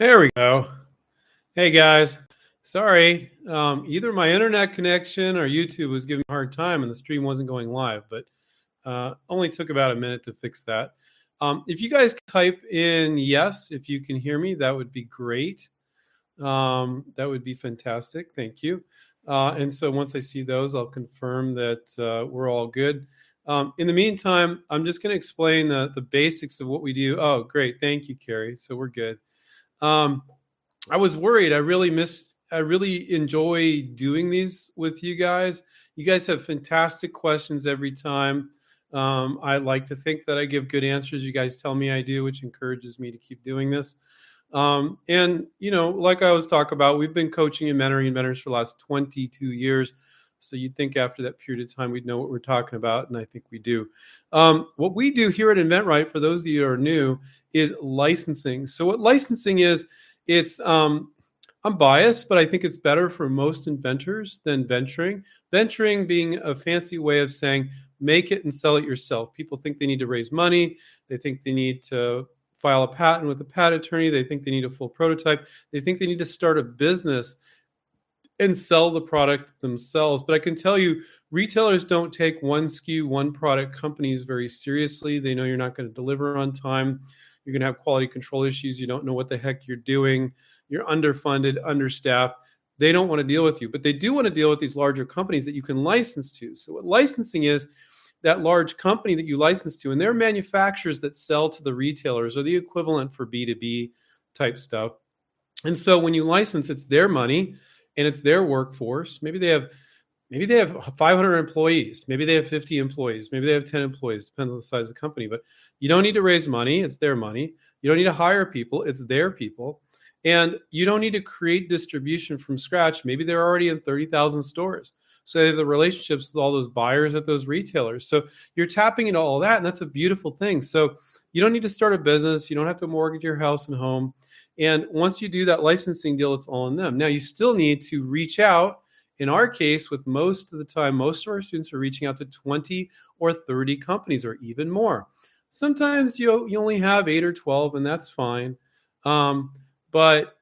There we go. Hey guys, sorry. Um, either my internet connection or YouTube was giving a hard time and the stream wasn't going live, but uh, only took about a minute to fix that. Um, if you guys type in yes, if you can hear me, that would be great. Um, that would be fantastic. Thank you. Uh, and so once I see those, I'll confirm that uh, we're all good. Um, in the meantime, I'm just going to explain the, the basics of what we do. Oh, great. Thank you, Carrie. So we're good. Um, I was worried. I really miss. I really enjoy doing these with you guys. You guys have fantastic questions every time. Um, I like to think that I give good answers. You guys tell me I do, which encourages me to keep doing this. Um, and you know, like I was talking about, we've been coaching and mentoring mentors for the last 22 years. So you'd think after that period of time, we'd know what we're talking about, and I think we do. Um, what we do here at InventRight, for those of you who are new, is licensing. So what licensing is, it's um, I'm biased, but I think it's better for most inventors than venturing. Venturing being a fancy way of saying make it and sell it yourself. People think they need to raise money. They think they need to file a patent with a patent attorney. They think they need a full prototype. They think they need to start a business and sell the product themselves. But I can tell you, retailers don't take one SKU, one product companies very seriously. They know you're not going to deliver on time. You're going to have quality control issues. You don't know what the heck you're doing. You're underfunded, understaffed. They don't want to deal with you, but they do want to deal with these larger companies that you can license to. So, what licensing is, that large company that you license to, and they're manufacturers that sell to the retailers or the equivalent for B2B type stuff. And so when you license, it's their money and it's their workforce. Maybe they have maybe they have 500 employees, maybe they have 50 employees, maybe they have 10 employees, depends on the size of the company, but you don't need to raise money, it's their money. You don't need to hire people, it's their people. And you don't need to create distribution from scratch. Maybe they're already in 30,000 stores. So they have the relationships with all those buyers at those retailers. So you're tapping into all that, and that's a beautiful thing. So you don't need to start a business. You don't have to mortgage your house and home. And once you do that licensing deal, it's all in them. Now you still need to reach out. In our case, with most of the time, most of our students are reaching out to 20 or 30 companies or even more. Sometimes you, you only have eight or 12, and that's fine. Um, but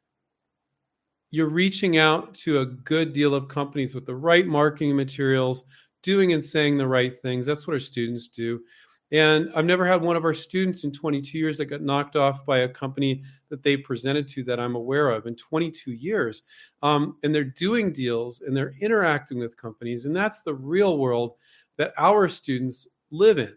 you're reaching out to a good deal of companies with the right marketing materials, doing and saying the right things. That's what our students do. And I've never had one of our students in 22 years that got knocked off by a company that they presented to that I'm aware of in 22 years. Um, and they're doing deals and they're interacting with companies. And that's the real world that our students live in.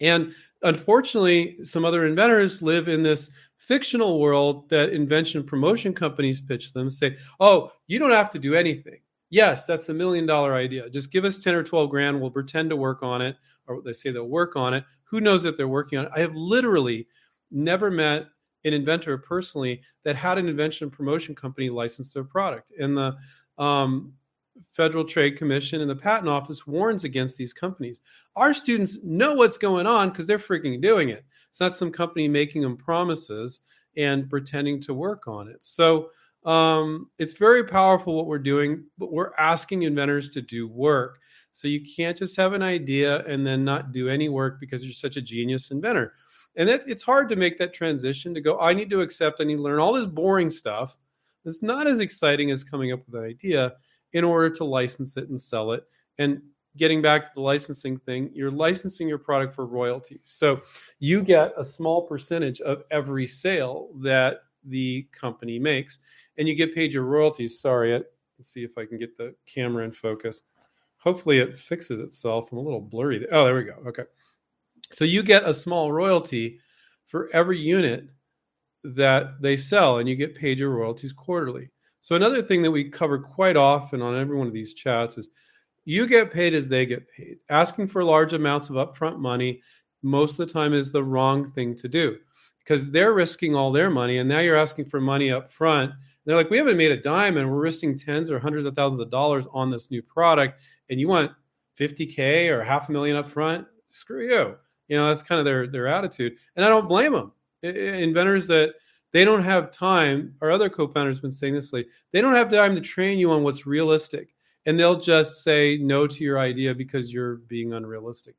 And unfortunately, some other inventors live in this fictional world that invention promotion companies pitch them say, oh, you don't have to do anything. Yes, that's the million dollar idea. Just give us 10 or 12 grand. We'll pretend to work on it, or they say they'll work on it. Who knows if they're working on it? I have literally never met an inventor personally that had an invention promotion company license their product. And the um, Federal Trade Commission and the Patent Office warns against these companies. Our students know what's going on because they're freaking doing it. It's not some company making them promises and pretending to work on it. So um, it's very powerful what we're doing, but we're asking inventors to do work. So you can't just have an idea and then not do any work because you're such a genius inventor. And that's it's hard to make that transition to go, I need to accept, I need to learn all this boring stuff. It's not as exciting as coming up with an idea in order to license it and sell it. And getting back to the licensing thing, you're licensing your product for royalties. So you get a small percentage of every sale that the company makes, and you get paid your royalties. Sorry, let's see if I can get the camera in focus. Hopefully, it fixes itself. I'm a little blurry. There. Oh, there we go. Okay. So you get a small royalty for every unit that they sell, and you get paid your royalties quarterly. So another thing that we cover quite often on every one of these chats is you get paid as they get paid. Asking for large amounts of upfront money most of the time is the wrong thing to do because they're risking all their money and now you're asking for money up front. They're like, we haven't made a dime and we're risking tens or hundreds of thousands of dollars on this new product, and you want 50k or half a million up front? Screw you. You know, that's kind of their their attitude, and I don't blame them. Inventors that they don't have time. Our other co-founders have been saying this lately. They don't have time to train you on what's realistic and they'll just say no to your idea because you're being unrealistic.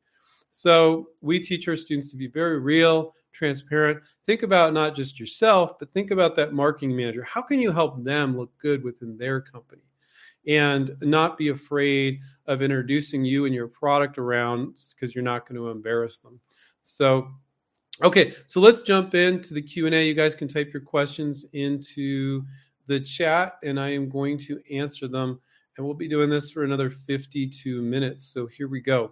So we teach our students to be very real, transparent. Think about not just yourself, but think about that marketing manager. How can you help them look good within their company? And not be afraid of introducing you and your product around because you're not going to embarrass them. So, okay, so let's jump into the Q&A. You guys can type your questions into the chat and I am going to answer them. And we'll be doing this for another 52 minutes. So here we go.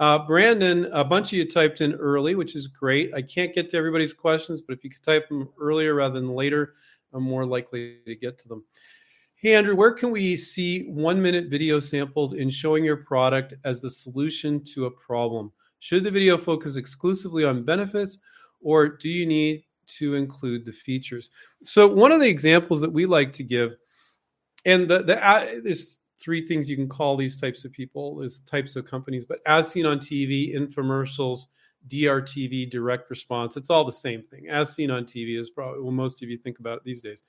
Uh, Brandon, a bunch of you typed in early, which is great. I can't get to everybody's questions, but if you could type them earlier rather than later, I'm more likely to get to them. Hey, Andrew, where can we see one minute video samples in showing your product as the solution to a problem? Should the video focus exclusively on benefits, or do you need to include the features? So, one of the examples that we like to give, and the, the uh, there's three things you can call these types of people, is types of companies, but as seen on TV, infomercials, DRTV, direct response, it's all the same thing. As seen on TV is probably well, most of you think about it these days.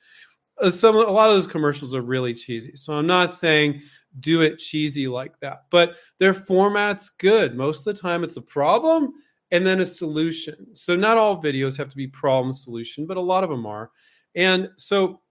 Uh, some a lot of those commercials are really cheesy. So I'm not saying do it cheesy like that, but their format's good. Most of the time, it's a problem and then a solution. So not all videos have to be problem solution, but a lot of them are. And so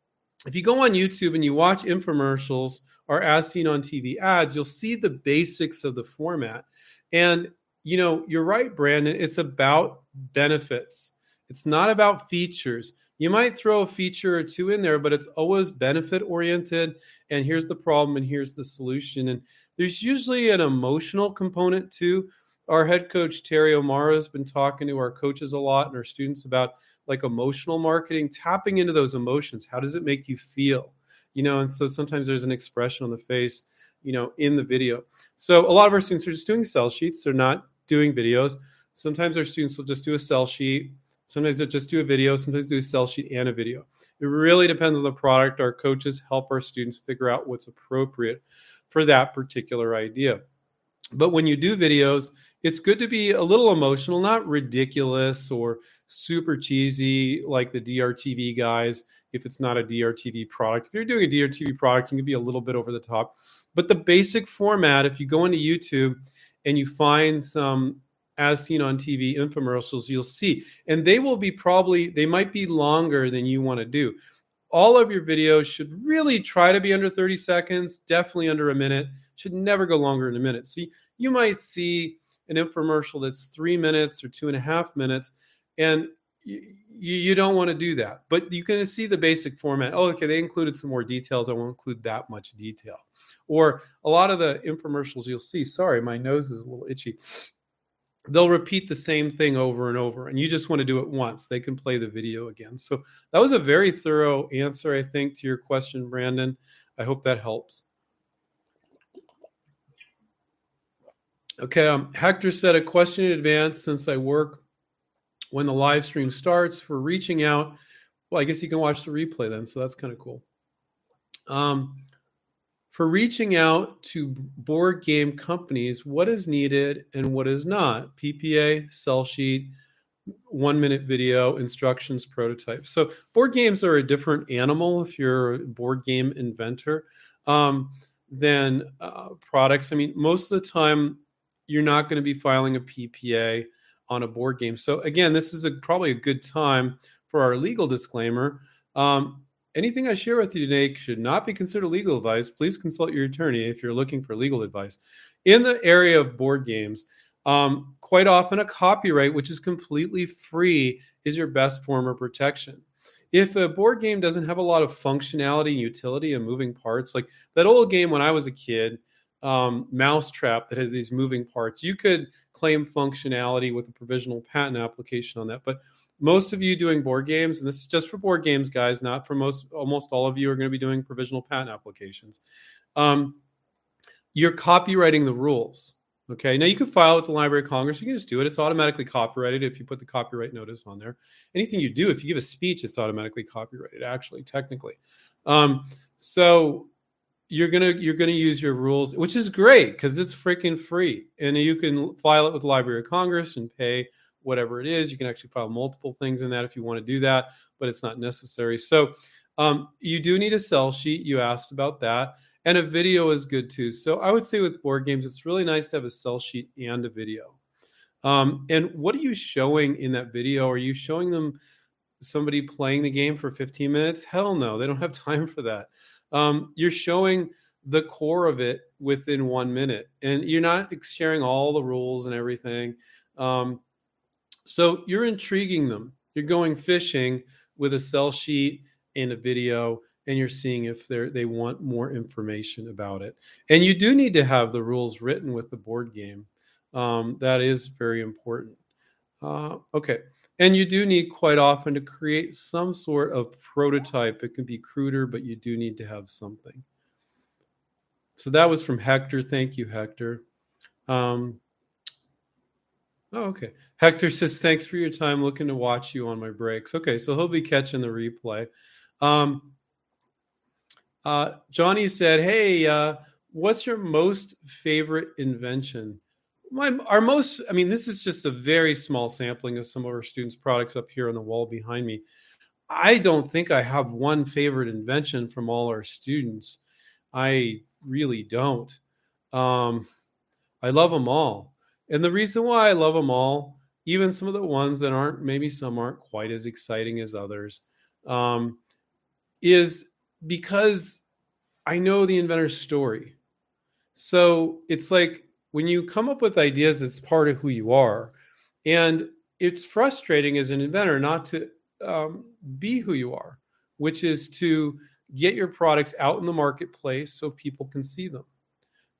if you go on YouTube and you watch infomercials or as seen on TV ads, you'll see the basics of the format. And you know, you're right, Brandon. It's about benefits. It's not about features. You might throw a feature or two in there, but it's always benefit oriented. And here's the problem, and here's the solution. And there's usually an emotional component too. Our head coach Terry O'Mara has been talking to our coaches a lot and our students about like emotional marketing, tapping into those emotions. How does it make you feel? You know, and so sometimes there's an expression on the face, you know, in the video. So a lot of our students are just doing sell sheets. They're not doing videos. Sometimes our students will just do a sell sheet. Sometimes they'll just do a video. Sometimes do a sell sheet and a video. It really depends on the product. Our coaches help our students figure out what's appropriate for that particular idea. But when you do videos, it's good to be a little emotional, not ridiculous or super cheesy like the DRTV guys if it's not a DRTV product. If you're doing a DRTV product, you can be a little bit over the top. But the basic format, if you go into YouTube and you find some as seen on TV infomercials, you'll see, and they will be probably, they might be longer than you want to do. All of your videos should really try to be under 30 seconds, definitely under a minute, should never go longer than a minute. So you, you might see an infomercial that's three minutes or two and a half minutes, and you, you don't want to do that. But you can see the basic format. Oh, okay, they included some more details. I won't include that much detail. Or a lot of the infomercials you'll see, sorry, my nose is a little itchy. They'll repeat the same thing over and over, and you just want to do it once. They can play the video again. So that was a very thorough answer, I think, to your question, Brandon. I hope that helps. Okay, um, Hector said a question in advance since I work when the live stream starts for reaching out. Well, I guess you can watch the replay then, so that's kind of cool. Um, for reaching out to board game companies, what is needed and what is not? PPA, sell sheet, one minute video, instructions, prototype. So, board games are a different animal if you're a board game inventor um, than uh, products. I mean, most of the time, you're not going to be filing a PPA on a board game. So again, this is a, probably a good time for our legal disclaimer. Um, anything I share with you today should not be considered legal advice. Please consult your attorney if you're looking for legal advice. In the area of board games, um, quite often a copyright, which is completely free, is your best form of protection. If a board game doesn't have a lot of functionality, utility, and moving parts, like that old game when I was a kid, um, Mousetrap, that has these moving parts, you could claim functionality with a provisional patent application on that. But most of you doing board games, and this is just for board games, guys, not for most, almost all of you are going to be doing provisional patent applications. Um, you're copyrighting the rules. Okay. Now you can file with the Library of Congress. You can just do it. It's automatically copyrighted if you put the copyright notice on there. Anything you do, if you give a speech, it's automatically copyrighted, actually, technically. Um, so you're gonna you're gonna use your rules, which is great because it's freaking free, and you can file it with the Library of Congress and pay whatever it is. You can actually file multiple things in that if you want to do that, but it's not necessary. So um, you do need a sell sheet. You asked about that, and a video is good too. So I would say with board games, it's really nice to have a sell sheet and a video. Um, and what are you showing in that video? Are you showing them somebody playing the game for 15 minutes? Hell no, they don't have time for that. Um, you're showing the core of it within one minute, and you're not sharing all the rules and everything. Um, so you're intriguing them. You're going fishing with a sell sheet and a video, and you're seeing if they they want more information about it. And you do need to have the rules written with the board game. Um, that is very important. Uh, okay. And you do need quite often to create some sort of prototype. It can be cruder, but you do need to have something. So that was from Hector. Thank you, Hector. Um, oh, okay. Hector says, thanks for your time. Looking to watch you on my breaks. Okay, so he'll be catching the replay. Um, uh, Johnny said, hey, uh, what's your most favorite invention? My our most i mean this is just a very small sampling of some of our students products up here on the wall behind me. I don't think i have one favorite invention from all our students. I really don't. Um, i love them all. And the reason why i love them all even some of the ones that aren't maybe some aren't quite as exciting as others um, is because i know the inventor's story. So it's like when you come up with ideas, it's part of who you are. And it's frustrating as an inventor not to um, be who you are, which is to get your products out in the marketplace so people can see them.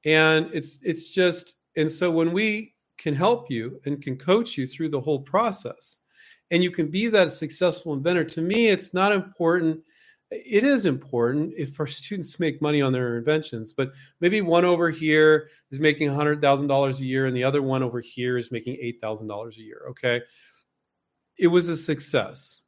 And it's it's just and so when we can help you and can coach you through the whole process and you can be that successful inventor to me it's not important it is important if our students make money on their inventions, but maybe one over here is making $100,000 a year and the other one over here is making $8,000 a year. Okay. It was a success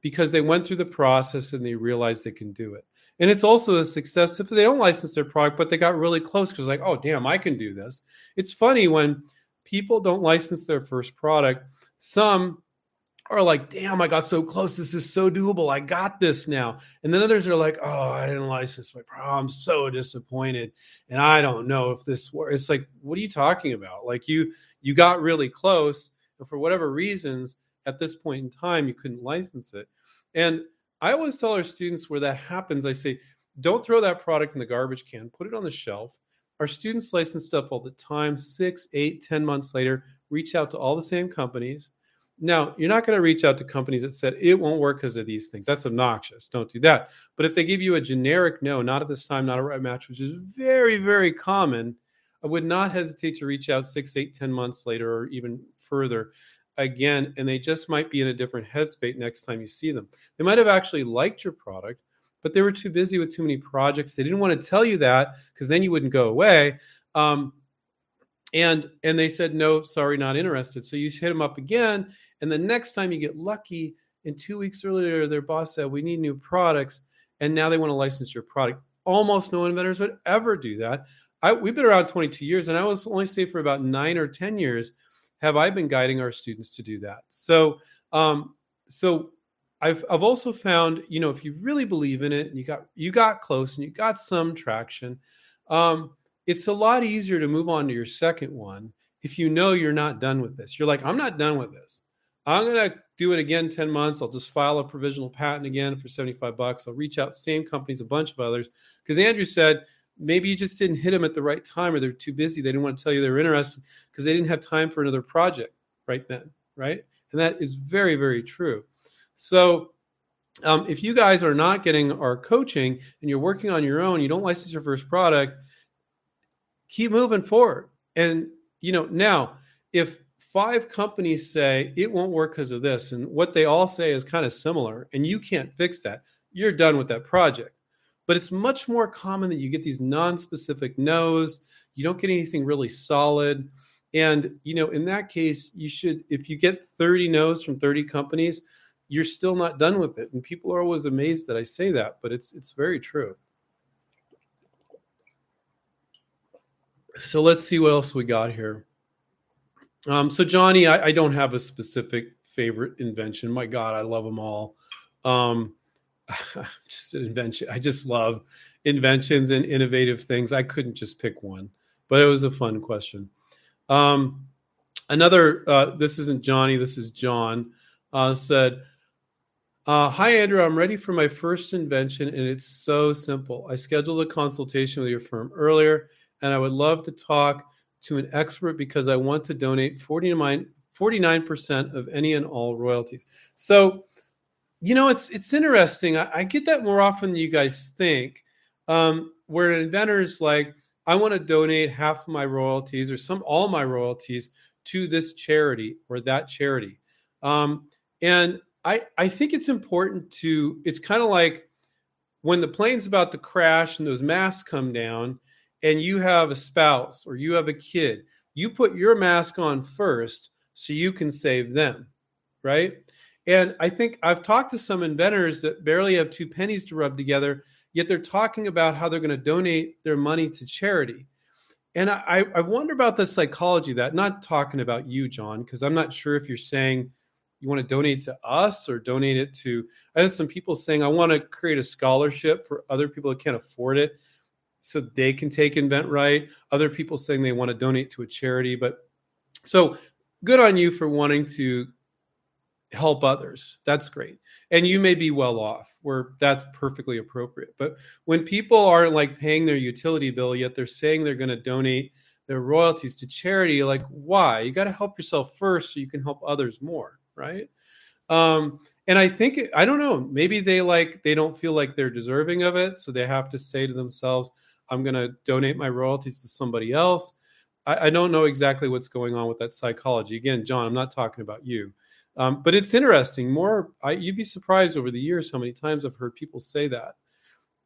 because they went through the process and they realized they can do it. And it's also a success if they don't license their product, but they got really close because, like, oh, damn, I can do this. It's funny when people don't license their first product. Some are like, damn, I got so close. This is so doable. I got this now. And then others are like, oh, I didn't license my problem. I'm so disappointed. And I don't know if this works. It's like, what are you talking about? Like you you got really close, and for whatever reasons, at this point in time, you couldn't license it. And I always tell our students where that happens, I say, don't throw that product in the garbage can, put it on the shelf. Our students license stuff all the time, six, eight, ten months later, reach out to all the same companies now, you're not going to reach out to companies that said it won't work because of these things. That's obnoxious. Don't do that. But if they give you a generic no, not at this time, not a right match, which is very, very common, I would not hesitate to reach out six, eight, ten months later or even further again. And they just might be in a different headspace next time you see them. They might have actually liked your product, but they were too busy with too many projects. They didn't want to tell you that because then you wouldn't go away. Um, and and they said no sorry not interested so you hit them up again and the next time you get lucky, and two weeks earlier, their boss said, We need new products. And now they want to license your product. Almost no inventors would ever do that. I, we've been around 22 years, and I was only say for about nine or 10 years have I been guiding our students to do that. So, um, so I've I've also found, you know, if you really believe in it and you got you got close and you got some traction, um, it's a lot easier to move on to your second one if you know you're not done with this. You're like, I'm not done with this. I'm going to do it again 10 months. I'll just file a provisional patent again for 75 bucks. I'll reach out same companies, a bunch of others. Because Andrew said maybe you just didn't hit them at the right time or they're too busy. They didn't want to tell you they were interested because they didn't have time for another project right then. Right. And that is very, very true. So um, if you guys are not getting our coaching and you're working on your own, you don't license your first product, keep moving forward. And, you know, now if five companies say it won't work because of this, and what they all say is kind of similar, and you can't fix that, you're done with that project. But it's much more common that you get these non-specific no's. You don't get anything really solid. And you know, in that case, you should, if you get 30 no's from 30 companies, you're still not done with it. And people are always amazed that I say that, but it's it's very true. So let's see what else we got here. Um, so Johnny, I, I, don't have a specific favorite invention. My God, I love them all. Um, just an invention. I just love inventions and innovative things. I couldn't just pick one, but it was a fun question. Um, another, uh, this isn't Johnny, this is John, uh, said, uh, Hi, Andrew. I'm ready for my first invention, and it's so simple. I scheduled a consultation with your firm earlier, and I would love to talk to an expert because I want to donate 49, 49% of any and all royalties. So, you know, it's it's interesting. I, I get that more often than you guys think. Um, where an inventor is like, I want to donate half of my royalties or some all my royalties to this charity or that charity. Um, and I, I think it's important to, it's kind of like when the plane's about to crash and those masks come down and you have a spouse or you have a kid, you put your mask on first so you can save them, right? And I think I've talked to some inventors that barely have two pennies to rub together, yet they're talking about how they're going to donate their money to charity. And I, I wonder about the psychology that, not talking about you, John, because I'm not sure if you're saying you want to donate to us or donate it to i had some people saying i want to create a scholarship for other people that can't afford it so they can take InventRight. other people saying they want to donate to a charity but so good on you for wanting to help others that's great and you may be well off where that's perfectly appropriate but when people aren't like paying their utility bill yet they're saying they're going to donate their royalties to charity like why you got to help yourself first so you can help others more right? Um, and I think I don't know. Maybe they like they don't feel like they're deserving of it, so they have to say to themselves, "I'm going to donate my royalties to somebody else." I, I, don't know exactly what's going on with that psychology. Again, John, I'm not talking about you, um, but it's interesting. More, I, you'd be surprised over the years how many times I've heard people say that.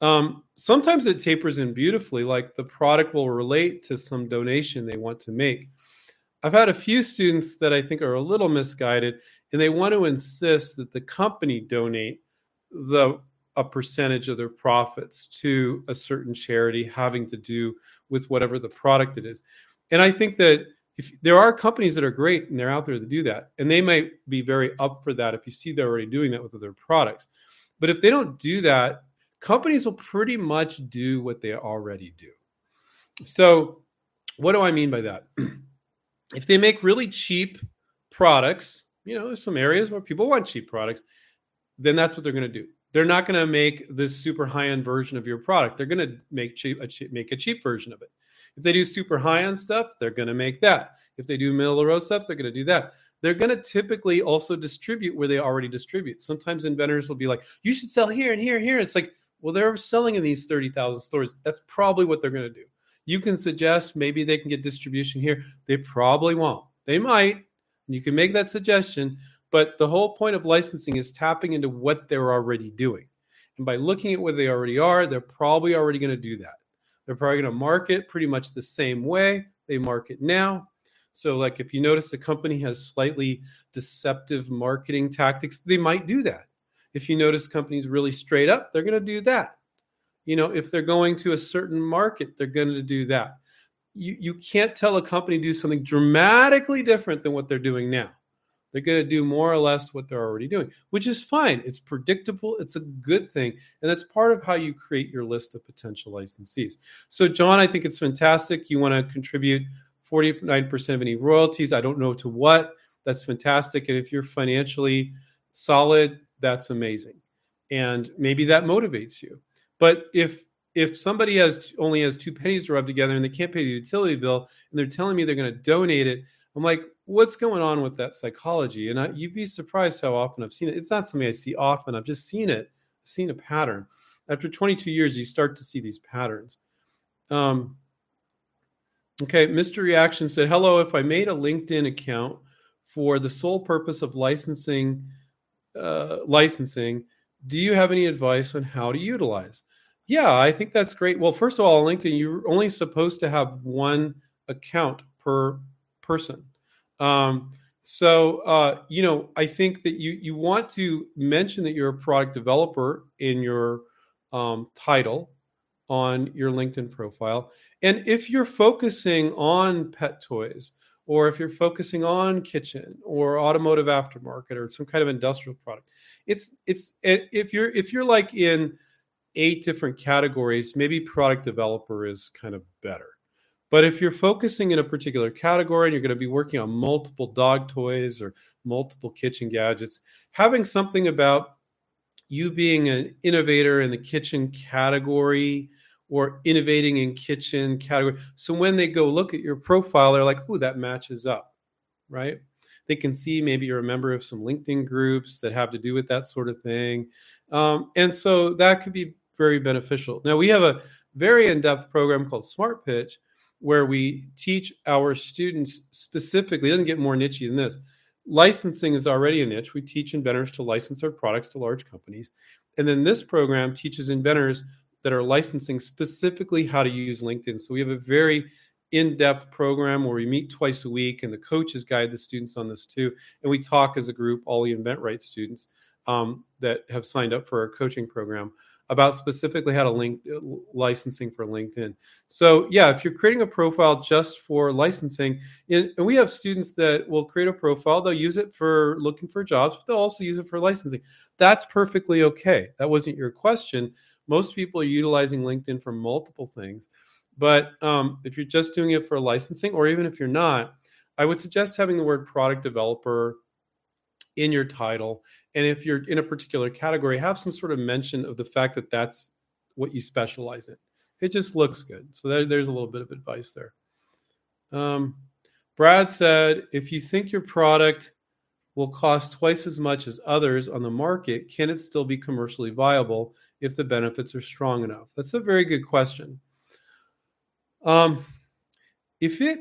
Um, sometimes it tapers in beautifully, like the product will relate to some donation they want to make. I've had a few students that I think are a little misguided and they want to insist that the company donate the a percentage of their profits to a certain charity having to do with whatever the product it is. And I think that if there are companies that are great and they're out there to do that, and they might be very up for that if you see they're already doing that with other products. But if they don't do that, companies will pretty much do what they already do. So, what do I mean by that? if they make really cheap products you know, there's some areas where people want cheap products, then that's what they're going to do. They're not going to make this super high end version of your product. They're going to make cheap, a cheap, make a cheap version of it. If they do super high end stuff, they're going to make that. If they do middle of the road stuff, they're going to do that. They're going to typically also distribute where they already distribute. Sometimes inventors will be like, "You should sell here and here and here." It's like, well, they're selling in these thirty thousand stores. That's probably what they're going to do. You can suggest maybe they can get distribution here. They probably won't. They might, you can make that suggestion, but the whole point of licensing is tapping into what they're already doing. And by looking at what they already are, they're probably already going to do that. They're probably going to market pretty much the same way they market now. So, like if you notice the company has slightly deceptive marketing tactics, they might do that. If you notice companies really straight up, they're going to do that. You know, if they're going to a certain market, they're going to do that you, you can't tell a company to do something dramatically different than what they're doing now. They're going to do more or less what they're already doing, which is fine. It's predictable. It's a good thing. And that's part of how you create your list of potential licensees. So, John, I think it's fantastic. You want to contribute 49% of any royalties. I don't know to what. That's fantastic. And if you're financially solid, that's amazing. And maybe that motivates you. But if if somebody has only has two pennies to rub together and they can't pay the utility bill and they're telling me they're going to donate it i'm like what's going on with that psychology? And I, you'd be surprised how often i've seen it. It's not something i see often. I've just seen it. I've seen a pattern. After 22 years you start to see these patterns. Um, okay mr reaction said hello if i made a linkedin account for the sole purpose of licensing uh, licensing do you have any advice on how to utilize? Yeah, I think that's great. Well, first of all, LinkedIn, you're only supposed to have one account per person. Um, so, uh, you know, I think that you you want to mention that you're a product developer in your um, title on your LinkedIn profile. And if you're focusing on pet toys, or if you're focusing on kitchen or automotive aftermarket or some kind of industrial product, it's it's if you're if you're like in eight different categories, maybe product developer is kind of better. But if you're focusing in a particular category and you're going to be working on multiple dog toys or multiple kitchen gadgets, having something about you being an innovator in the kitchen category or innovating in kitchen category. So when they go look at your profile, they're like, "Ooh, that matches up," right? They can see maybe you're a member of some LinkedIn groups that have to do with that sort of thing, um, and so that could be very beneficial. Now we have a very in-depth program called Smart Pitch, where we teach our students specifically. It doesn't get more nichey than this. Licensing is already a niche. We teach inventors to license their products to large companies, and then this program teaches inventors that are licensing specifically how to use LinkedIn. So we have a very in-depth program where we meet twice a week and the coaches guide the students on this too and we talk as a group all the InventRight students um, that have signed up for our coaching program about specifically how to link uh, licensing for linkedin. So yeah if you're creating a profile just for licensing and we have students that will create a profile they'll use it for looking for jobs but they'll also use it for licensing. That's perfectly okay. That wasn't your question. Most people are utilizing linkedin for multiple things but um, if you're just doing it for licensing, or even if you're not, I would suggest having the word product developer in your title. And if you're in a particular category, have some sort of mention of the fact that that's what you specialize in. It just looks good. So there, there's a little bit of advice there. Um, Brad said, if you think your product will cost twice as much as others on the market, can it still be commercially viable if the benefits are strong enough? That's a very good question. Um, if it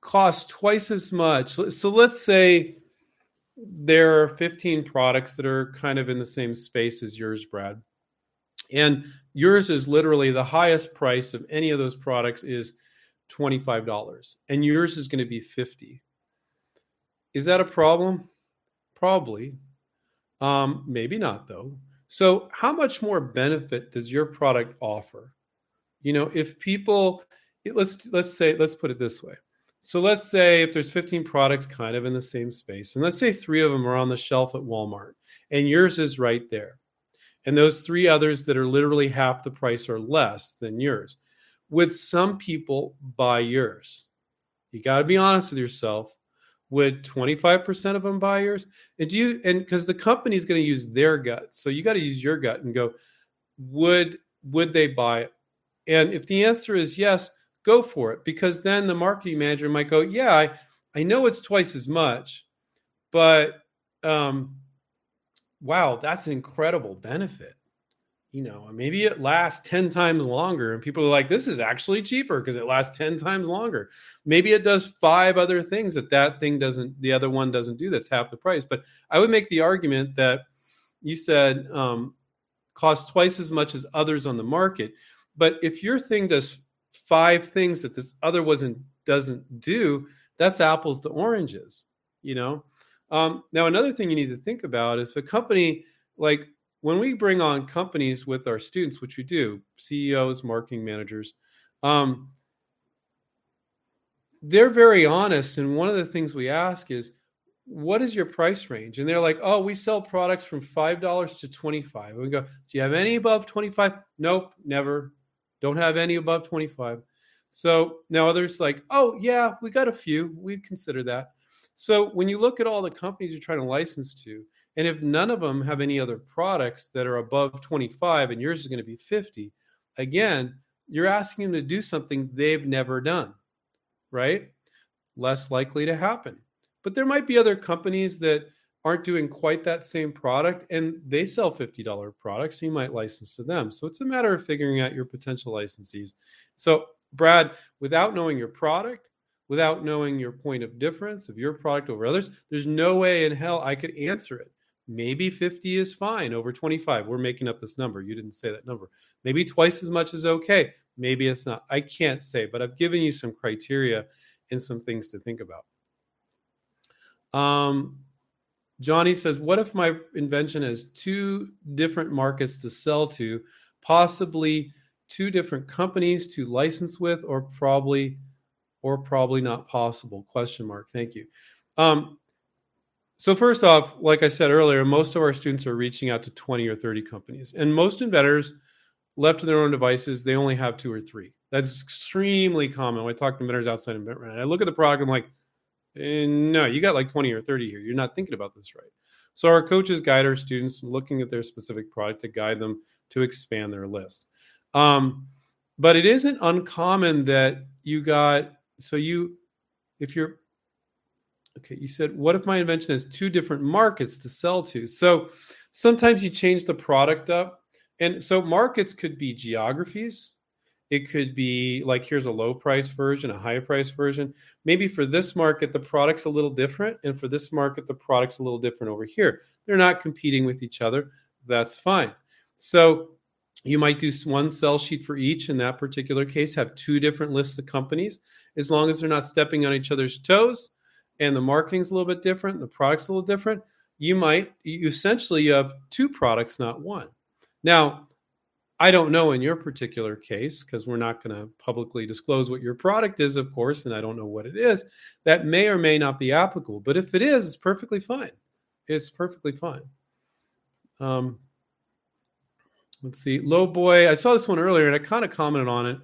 costs twice as much, so let's say there are 15 products that are kind of in the same space as yours, Brad, and yours is literally the highest price of any of those products is $25 and yours is going to be 50 is that a problem? Probably. Um, maybe not though. So how much more benefit does your product offer? You know if people let's let's say let's put it this way so let's say if there's 15 products kind of in the same space and let's say three of them are on the shelf at walmart and yours is right there and those three others that are literally half the price or less than yours would some people buy yours? You got to be honest with yourself. Would 25% of them buy yours? And do you and because the company's going to use their gut so you got to use your gut and go would would they buy it? And if the answer is yes, go for it because then the marketing manager might go, yeah, I, I know it's twice as much, but um, wow, that's an incredible benefit. You know, maybe it lasts 10 times longer and people are like, this is actually cheaper because it lasts 10 times longer. Maybe it does five other things that that thing doesn't, the other one doesn't do that's half the price. But I would make the argument that you said um, costs twice as much as others on the market but if your thing does five things that this other wasn't doesn't do, that's apples to oranges. You know. Um, now another thing you need to think about is a company like when we bring on companies with our students, which we do, CEOs, marketing managers, um, they're very honest. And one of the things we ask is, what is your price range? And they're like, oh, we sell products from $5 to 25. And we go, do you have any above 25? Nope, never. Don't have any above 25. So now others like, oh, yeah, we got a few. We consider that. So when you look at all the companies you're trying to license to, and if none of them have any other products that are above 25 and yours is going to be 50, again, you're asking them to do something they've never done, right? Less likely to happen. But there might be other companies that aren't doing quite that same product and they sell $50 products so you might license to them. So it's a matter of figuring out your potential licensees. So brad without knowing your product without knowing your point of difference of your product over others there's no way in hell i could answer it. Maybe 50 is fine over 25 we're making up this number. You didn't say that number. Maybe twice as much is okay. Maybe it's not. I can't say but i've given you some criteria and some things to think about. Um, Johnny says, What if my invention has two different markets to sell to, possibly two different companies to license with, or probably or probably not possible? Question mark. Thank you. Um, so first off, like I said earlier, most of our students are reaching out to 20 or 30 companies. And most inventors left to their own devices, they only have two or three. That's extremely common. When I talk to inventors outside InventRight, I look at the product, I'm like, eh, no, you got like 20 or 30 here. You're not thinking about this right. So our coaches guide our students looking at their specific product to guide them to expand their list. Um, but it isn't uncommon that you got so you if you're okay you said what if my invention has two different markets to sell to so sometimes you change the product up and so markets could be geographies it could be like here's a low price version a high price version. Maybe for this market the product's a little different and for this market the product's a little different over here. They're not competing with each other. That's fine. So you might do one sell sheet for each. In that particular case, have two different lists of companies, as long as they're not stepping on each other's toes and the marketing's a little bit different, the product's a little different. You might you essentially you have two products, not one. Now, I don't know in your particular case because we're not going to publicly disclose what your product is, of course, and I don't know what it is. That may or may not be applicable, but if it is, it's perfectly fine. It's perfectly fine. Um, Let's see. Low boy, I saw this one earlier and I kind of commented on it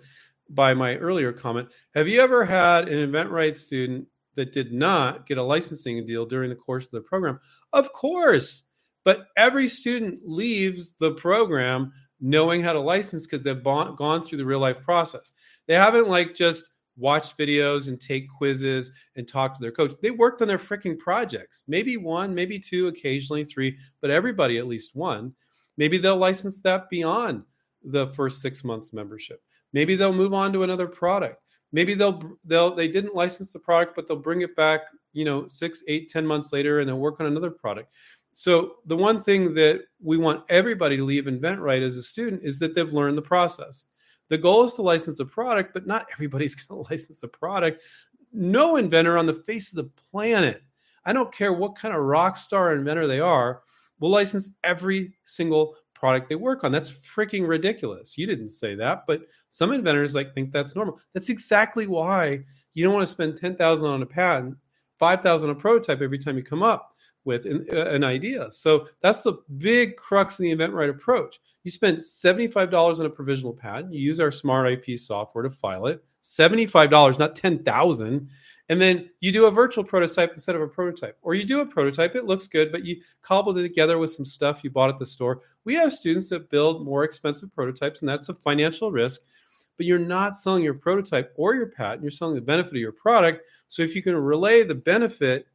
by my earlier comment. Have you ever had an InventRight student that did not get a licensing deal during the course of the program? Of course. But every student leaves the program knowing how to license because they've gone through the real life process. They haven't like just watched videos and take quizzes and talk to their coach. They worked on their freaking projects. Maybe one, maybe two, occasionally three, but everybody at least one. Maybe they'll license that beyond the first six months membership. Maybe they'll move on to another product. Maybe they'll they'll they didn't license the product, but they'll bring it back, you know, six, eight, ten months later, and they'll work on another product. So the one thing that we want everybody to leave InventRight as a student is that they've learned the process. The goal is to license a product, but not everybody's going to license a product. No inventor on the face of the planet, I don't care what kind of rock star inventor they are, will license every single product they work on. That's freaking ridiculous. You didn't say that, but some inventors like think that's normal. That's exactly why you don't want to spend 10,000 on a patent, 5,000 on a prototype every time you come up with an, an, idea. So that's the big crux of the InventRight approach. You spend $75 on a provisional patent, you use our smart IP software to file it. $75, not 10,000 and then you do a virtual prototype instead of a prototype. Or you do a prototype. It looks good but you cobbled it together with some stuff you bought at the store. We have students that build more expensive prototypes and that's a financial risk. But you're not selling your prototype or your patent you're selling the benefit of your product. So if you can relay the benefit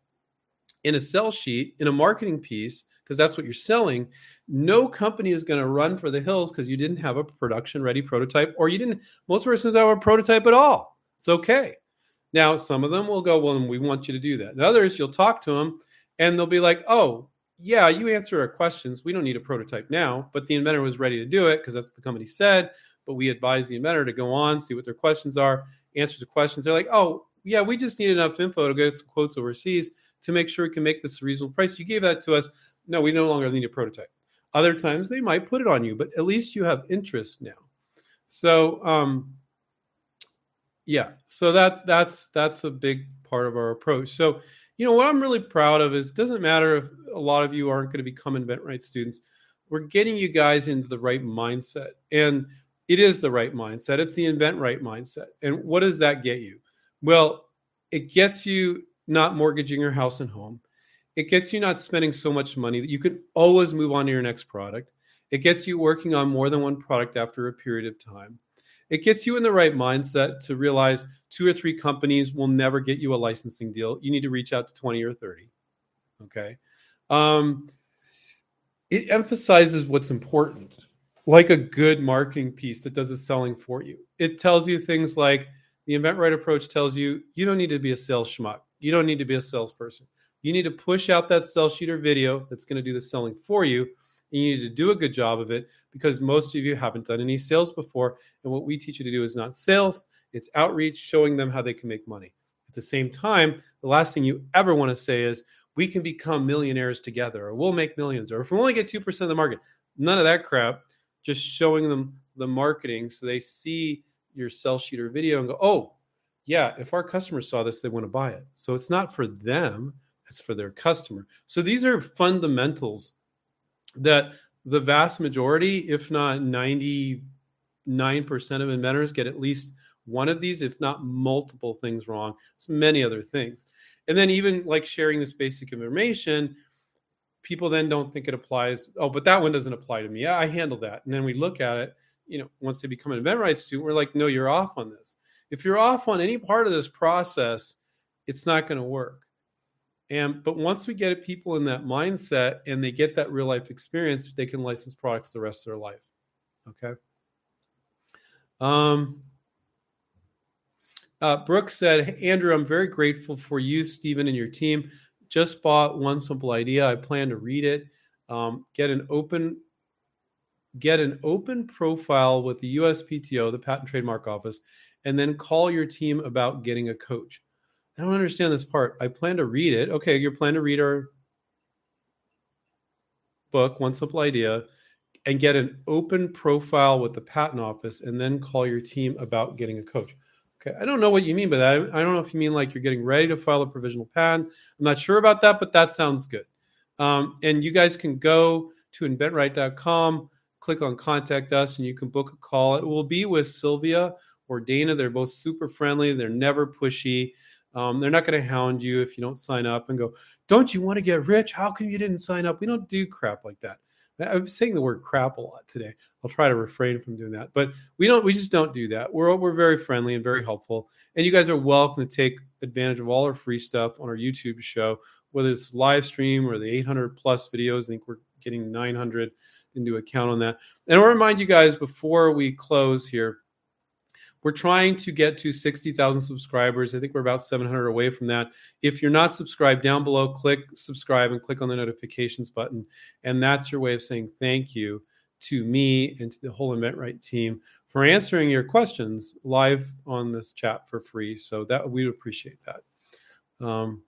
in a sell sheet in a marketing piece because that's what you're selling no company is going to run for the hills because you didn't have a production ready prototype or you didn't most persons have a prototype at all it's okay now, some of them will go, Well, we want you to do that. And others, you'll talk to them and they'll be like, Oh, yeah, you answer our questions. We don't need a prototype now, but the inventor was ready to do it because that's what the company said. But we advise the inventor to go on, see what their questions are, answer the questions. They're like, Oh, yeah, we just need enough info to get some quotes overseas to make sure we can make this a reasonable price. You gave that to us. No, we no longer need a prototype. Other times they might put it on you, but at least you have interest now. So, um, yeah so that that's that's a big part of our approach so you know what i'm really proud of is it doesn't matter if a lot of you aren't going to become InventRight students we're getting you guys into the right mindset and it is the right mindset it's the InventRight mindset and what does that get you well it gets you not mortgaging your house and home it gets you not spending so much money that you can always move on to your next product it gets you working on more than one product after a period of time it gets you in the right mindset to realize two or three companies will never get you a licensing deal. You need to reach out to 20 or 30. Okay. Um, it emphasizes what's important, like a good marketing piece that does the selling for you. It tells you things like the InventRight approach tells you you don't need to be a sales schmuck. You don't need to be a salesperson. You need to push out that sell sheet or video that's going to do the selling for you And you need to do a good job of it because most of you haven't done any sales before. And what we teach you to do is not sales, it's outreach, showing them how they can make money. At the same time, the last thing you ever want to say is, we can become millionaires together, or we'll make millions, or if we only get 2% of the market. None of that crap. Just showing them the marketing so they see your sell sheet or video and go, oh, yeah, if our customers saw this, they want to buy it. So it's not for them, it's for their customer. So these are fundamentals that the vast majority, if not 99% of inventors get at least one of these, if not multiple things wrong. There's many other things. And then even like sharing this basic information, people then don't think it applies. Oh, but that one doesn't apply to me. I handle that. And then we look at it, you know, once they become an event rights student, we're like, no, you're off on this. If you're off on any part of this process, it's not going to work. And but once we get people in that mindset and they get that real life experience, they can license products the rest of their life. Okay. Um, uh, Brooke said, hey, Andrew, I'm very grateful for you, Stephen, and your team. Just bought one simple idea. I plan to read it. Um, get an open get an open profile with the USPTO, the Patent Trademark Office, and then call your team about getting a coach. I don't understand this part. I plan to read it. Okay, you plan to read our book, One Simple Idea, and get an open profile with the patent office, and then call your team about getting a coach. Okay, I don't know what you mean by that. I don't know if you mean like you're getting ready to file a provisional patent. I'm not sure about that, but that sounds good. Um, and you guys can go to inventright.com, click on contact us, and you can book a call. It will be with Sylvia or Dana. They're both super friendly, they're never pushy. Um, they're not going to hound you if you don't sign up and go, Don't you want to get rich? How come you didn't sign up? We don't do crap like that. I'm saying the word crap a lot today. I'll try to refrain from doing that. But we don't we just don't do that. We're we're very friendly and very helpful. And you guys are welcome to take advantage of all our free stuff on our YouTube show, whether it's live stream or the 800 plus videos. I think we're getting 900 into account on that. And I'll remind you guys before we close here we're trying to get to 60,000 subscribers. I think we're about 700 away from that. If you're not subscribed, down below, click subscribe and click on the notifications button. And that's your way of saying thank you to me and to the whole InventRight team for answering your questions live on this chat for free. So that we appreciate that. Um,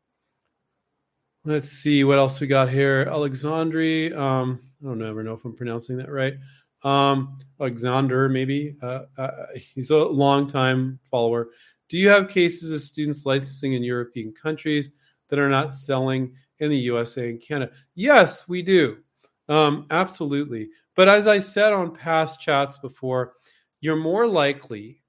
let's see what else we got here. Alexandri, um, I don't ever know if I'm pronouncing that right um, Alexander, maybe. Uh, uh, he's a long time follower. Do you have cases of students licensing in European countries that are not selling in the USA and Canada? Yes, we do. Um, absolutely. But as I said on past chats before, you're more likely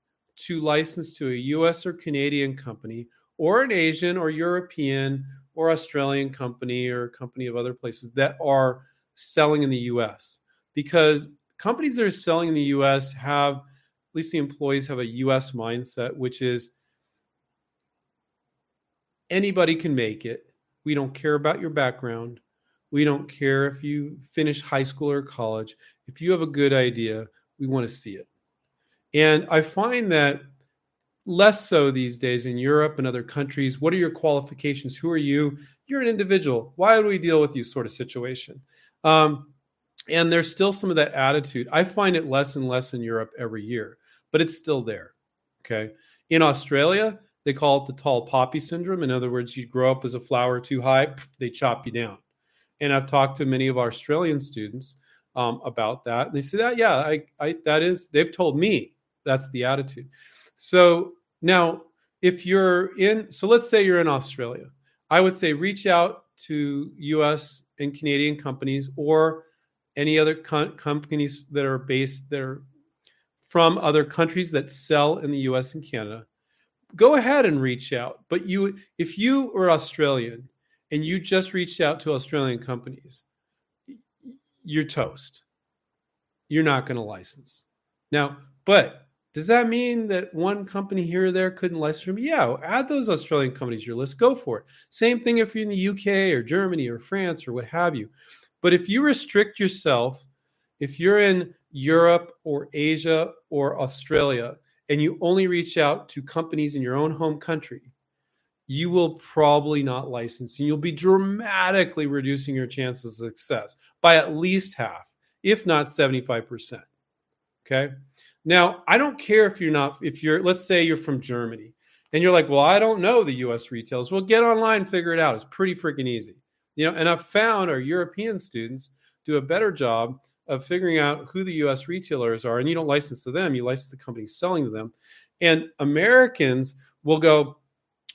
to license to a US or Canadian company or an Asian or European or Australian company or company of other places that are selling in the US because companies that are selling in the US have, at least the employees have a US mindset, which is anybody can make it. We don't care about your background. We don't care if you finish high school or college. If you have a good idea, we want to see it. And I find that less so these days in Europe and other countries. What are your qualifications? Who are you? You're an individual. Why do we deal with you? Sort of situation. Um, and there's still some of that attitude. I find it less and less in Europe every year, but it's still there. Okay. In Australia, they call it the tall poppy syndrome. In other words, you grow up as a flower too high, they chop you down. And I've talked to many of our Australian students um, about that. And they say that, yeah, I, I, that is, they've told me that's the attitude. So now, if you're in, so let's say you're in Australia, I would say reach out to US and Canadian companies or any other co- companies that are based that are from other countries that sell in the US and Canada, go ahead and reach out. But you if you are Australian and you just reached out to Australian companies, you're toast. You're not going to license. Now, but does that mean that one company here or there couldn't license from? Yeah, add those Australian companies to your list. Go for it. Same thing if you're in the UK or Germany or France or what have you. But if you restrict yourself, if you're in Europe or Asia or Australia, and you only reach out to companies in your own home country, you will probably not license and you'll be dramatically reducing your chances of success by at least half, if not 75%. Okay. Now, I don't care if you're not, if you're, let's say you're from Germany and you're like, well, I don't know the US retails. Well, get online, figure it out. It's pretty freaking easy. You know, and I've found our European students do a better job of figuring out who the US retailers are. And you don't license to them, you license the companies selling to them. And Americans will go,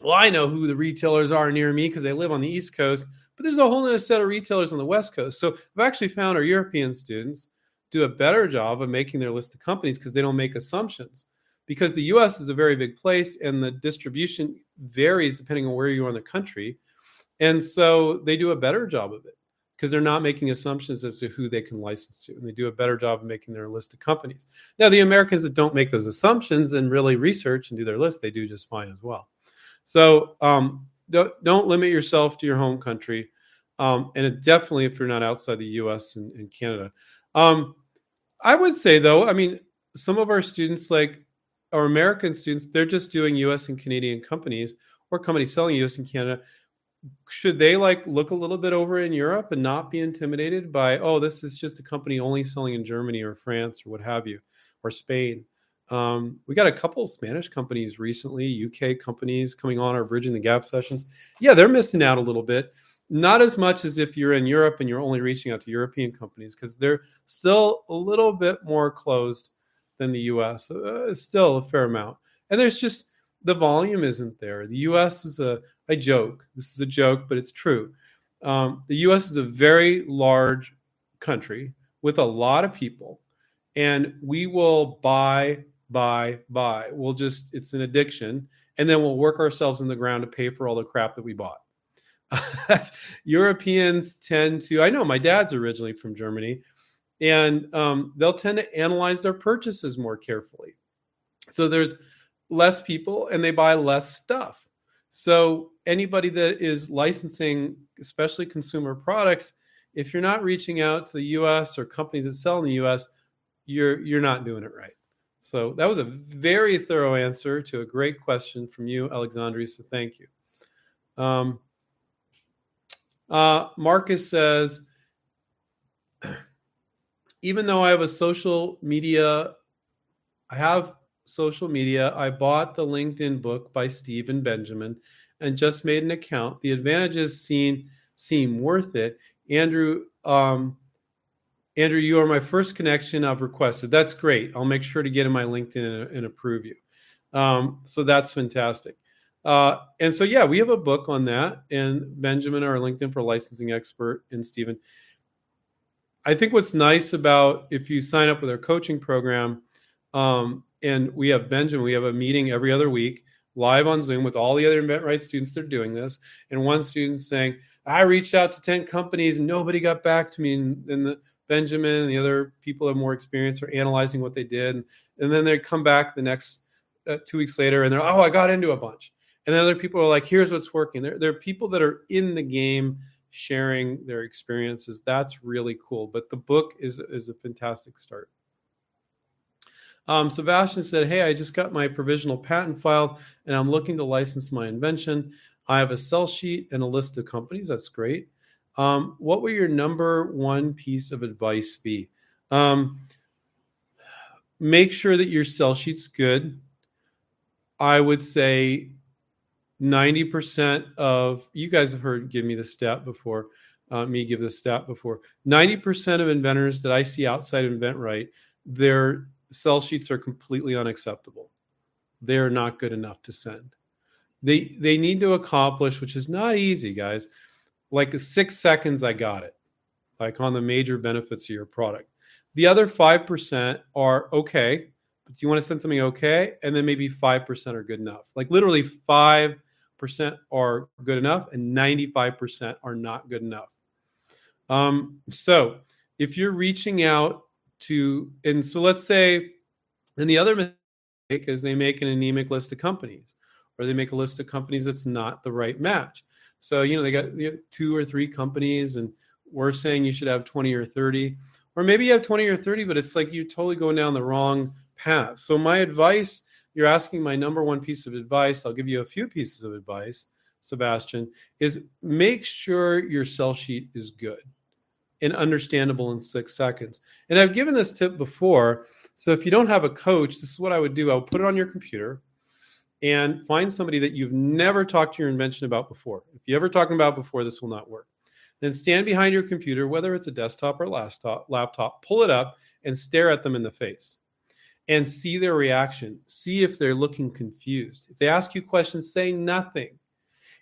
Well, I know who the retailers are near me because they live on the East Coast, but there's a whole other set of retailers on the West Coast. So I've actually found our European students do a better job of making their list of companies because they don't make assumptions. Because the US is a very big place and the distribution varies depending on where you are in the country. And so they do a better job of it because they're not making assumptions as to who they can license to. And they do a better job of making their list of companies. Now, the Americans that don't make those assumptions and really research and do their list, they do just fine as well. So um, don't, don't limit yourself to your home country. Um, and definitely if you're not outside the US and, and Canada. Um, I would say, though, I mean, some of our students, like our American students, they're just doing US and Canadian companies or companies selling US and Canada should they like look a little bit over in Europe and not be intimidated by, oh, this is just a company only selling in Germany or France or what have you, or Spain? Um, we got a couple Spanish companies recently, UK companies coming on our Bridging the Gap sessions. Yeah, they're missing out a little bit. Not as much as if you're in Europe and you're only reaching out to European companies because they're still a little bit more closed than the US. Uh, still a fair amount. And there's just the volume isn't there. The US is a I joke. This is a joke, but it's true. Um, the U.S. is a very large country with a lot of people, and we will buy, buy, buy. We'll just it's an addiction, and then we'll work ourselves in the ground to pay for all the crap that we bought. Europeans tend to. I know my dad's originally from Germany, and um, they'll tend to analyze their purchases more carefully. So there's less people, and they buy less stuff. So anybody that is licensing, especially consumer products, if you're not reaching out to the U.S. or companies that sell in the U.S., you're you're not doing it right. So that was a very thorough answer to a great question from you, Alexandria. So thank you. Um, uh, Marcus says, even though I have a social media, I have social media, I bought the LinkedIn book by Stephen Benjamin and just made an account. The advantages seem seem worth it. Andrew, um, Andrew, you are my first connection I've requested. That's great. I'll make sure to get in my LinkedIn and, and approve you. Um, so that's fantastic. Uh, and so, yeah, we have a book on that. And Benjamin, our LinkedIn for licensing expert, and Stephen. I think what's nice about if you sign up with our coaching program, um, and we have Benjamin, we have a meeting every other week live on Zoom with all the other InventRight students that are doing this. And one student saying, I reached out to 10 companies and nobody got back to me. And then the, Benjamin and the other people have more experience are analyzing what they did. And then they come back the next uh, two weeks later and they're, oh, I got into a bunch. And then other people are like, here's what's working. There, there are people that are in the game sharing their experiences. That's really cool. But the book is, is a fantastic start. Um, Sebastian said, Hey, I just got my provisional patent filed and I'm looking to license my invention. I have a sell sheet and a list of companies. That's great. Um, what would your number one piece of advice be? Um, make sure that your sell sheet's good. I would say 90% of you guys have heard give me the stat before, uh, me give the stat before. 90% of inventors that I see outside InventRight, they're sell sheets are completely unacceptable. They're not good enough to send. They they need to accomplish, which is not easy, guys. Like six seconds, I got it. Like on the major benefits of your product. The other five percent are okay, but you want to send something okay, and then maybe five percent are good enough. Like literally five percent are good enough, and ninety-five percent are not good enough. Um, so if you're reaching out to and so let's say and the other mistake is they make an anemic list of companies or they make a list of companies that's not the right match. So you know they got two or three companies and we're saying you should have 20 or 30 or maybe you have 20 or 30 but it's like you're totally going down the wrong path. So my advice you're asking my number one piece of advice i'll give you a few pieces of advice sebastian is make sure your sell sheet is good and understandable in six seconds. And I've given this tip before. So if you don't have a coach, this is what I would do. I would put it on your computer and find somebody that you've never talked to your invention about before. If you ever talking about before, this will not work. Then stand behind your computer, whether it's a desktop or laptop, pull it up and stare at them in the face and see their reaction. See if they're looking confused. If they ask you questions, say nothing.